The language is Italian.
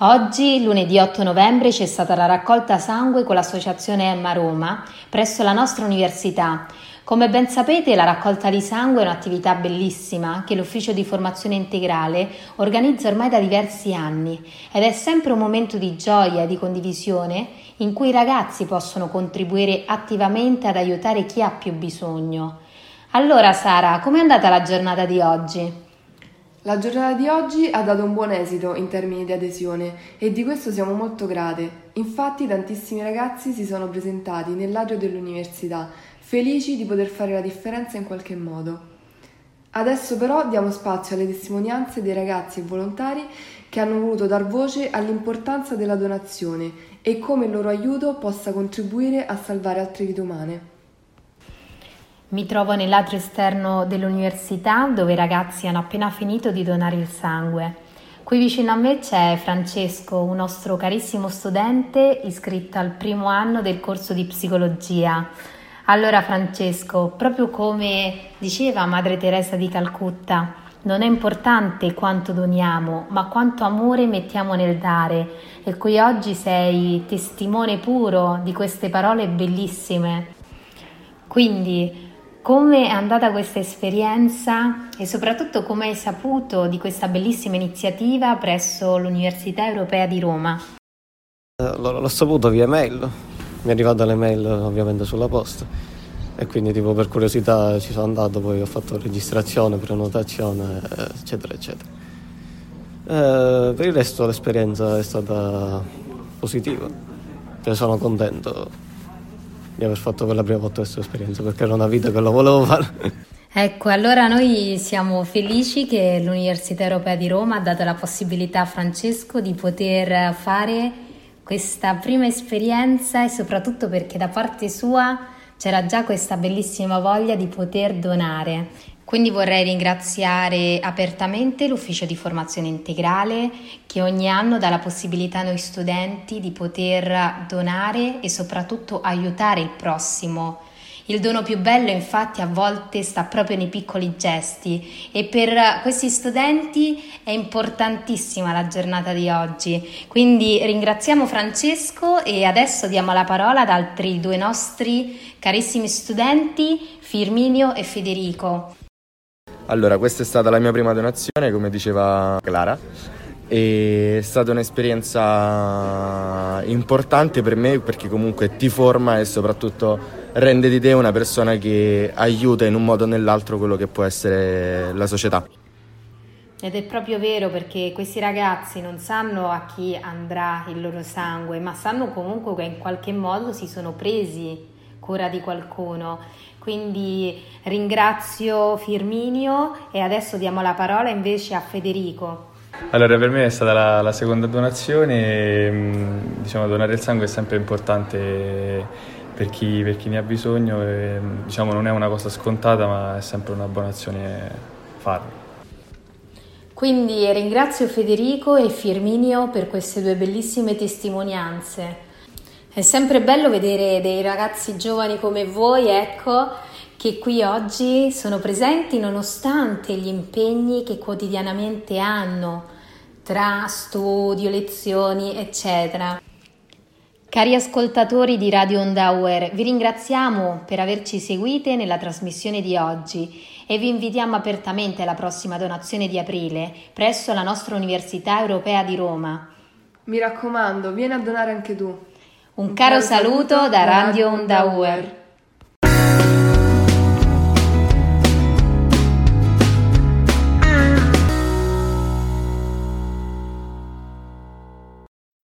Oggi, lunedì 8 novembre, c'è stata la raccolta sangue con l'associazione Emma Roma presso la nostra università. Come ben sapete, la raccolta di sangue è un'attività bellissima che l'Ufficio di Formazione Integrale organizza ormai da diversi anni ed è sempre un momento di gioia e di condivisione in cui i ragazzi possono contribuire attivamente ad aiutare chi ha più bisogno. Allora Sara, com'è andata la giornata di oggi? La giornata di oggi ha dato un buon esito in termini di adesione e di questo siamo molto grate. Infatti tantissimi ragazzi si sono presentati nell'adio dell'università, felici di poter fare la differenza in qualche modo. Adesso però diamo spazio alle testimonianze dei ragazzi e volontari che hanno voluto dar voce all'importanza della donazione e come il loro aiuto possa contribuire a salvare altre vite umane. Mi trovo nell'atrio esterno dell'università dove i ragazzi hanno appena finito di donare il sangue. Qui vicino a me c'è Francesco, un nostro carissimo studente iscritto al primo anno del corso di psicologia. Allora Francesco, proprio come diceva Madre Teresa di Calcutta, non è importante quanto doniamo, ma quanto amore mettiamo nel dare. E qui oggi sei testimone puro di queste parole bellissime. Quindi come è andata questa esperienza e soprattutto come hai saputo di questa bellissima iniziativa presso l'Università Europea di Roma? Eh, l'ho, saputo via mail, mi è arrivata l'email ovviamente sulla posta e quindi tipo per curiosità ci sono andato, poi ho fatto registrazione, prenotazione eccetera eccetera. Eh, per il resto l'esperienza è stata positiva, cioè sono contento di aver fatto per la prima volta questa esperienza perché era una vita che lo volevo fare. Ecco, allora noi siamo felici che l'Università Europea di Roma ha dato la possibilità a Francesco di poter fare questa prima esperienza e soprattutto perché da parte sua c'era già questa bellissima voglia di poter donare. Quindi vorrei ringraziare apertamente l'Ufficio di Formazione Integrale che ogni anno dà la possibilità a noi studenti di poter donare e soprattutto aiutare il prossimo. Il dono più bello infatti a volte sta proprio nei piccoli gesti e per questi studenti è importantissima la giornata di oggi. Quindi ringraziamo Francesco e adesso diamo la parola ad altri due nostri carissimi studenti, Firminio e Federico. Allora, questa è stata la mia prima donazione, come diceva Clara. È stata un'esperienza importante per me perché comunque ti forma e soprattutto rende di te una persona che aiuta in un modo o nell'altro quello che può essere la società. Ed è proprio vero perché questi ragazzi non sanno a chi andrà il loro sangue, ma sanno comunque che in qualche modo si sono presi cura di qualcuno. Quindi ringrazio Firminio e adesso diamo la parola invece a Federico. Allora, per me è stata la, la seconda donazione, e, diciamo, donare il sangue è sempre importante per chi, per chi ne ha bisogno, e, diciamo, non è una cosa scontata, ma è sempre una buona azione farlo. Quindi ringrazio Federico e Firminio per queste due bellissime testimonianze. È sempre bello vedere dei ragazzi giovani come voi, ecco, che qui oggi sono presenti nonostante gli impegni che quotidianamente hanno tra studio, lezioni, eccetera. Cari ascoltatori di Radio Ondauer, vi ringraziamo per averci seguite nella trasmissione di oggi e vi invitiamo apertamente alla prossima donazione di aprile presso la nostra Università Europea di Roma. Mi raccomando, vieni a donare anche tu. Un caro saluto da Radio Ondauer.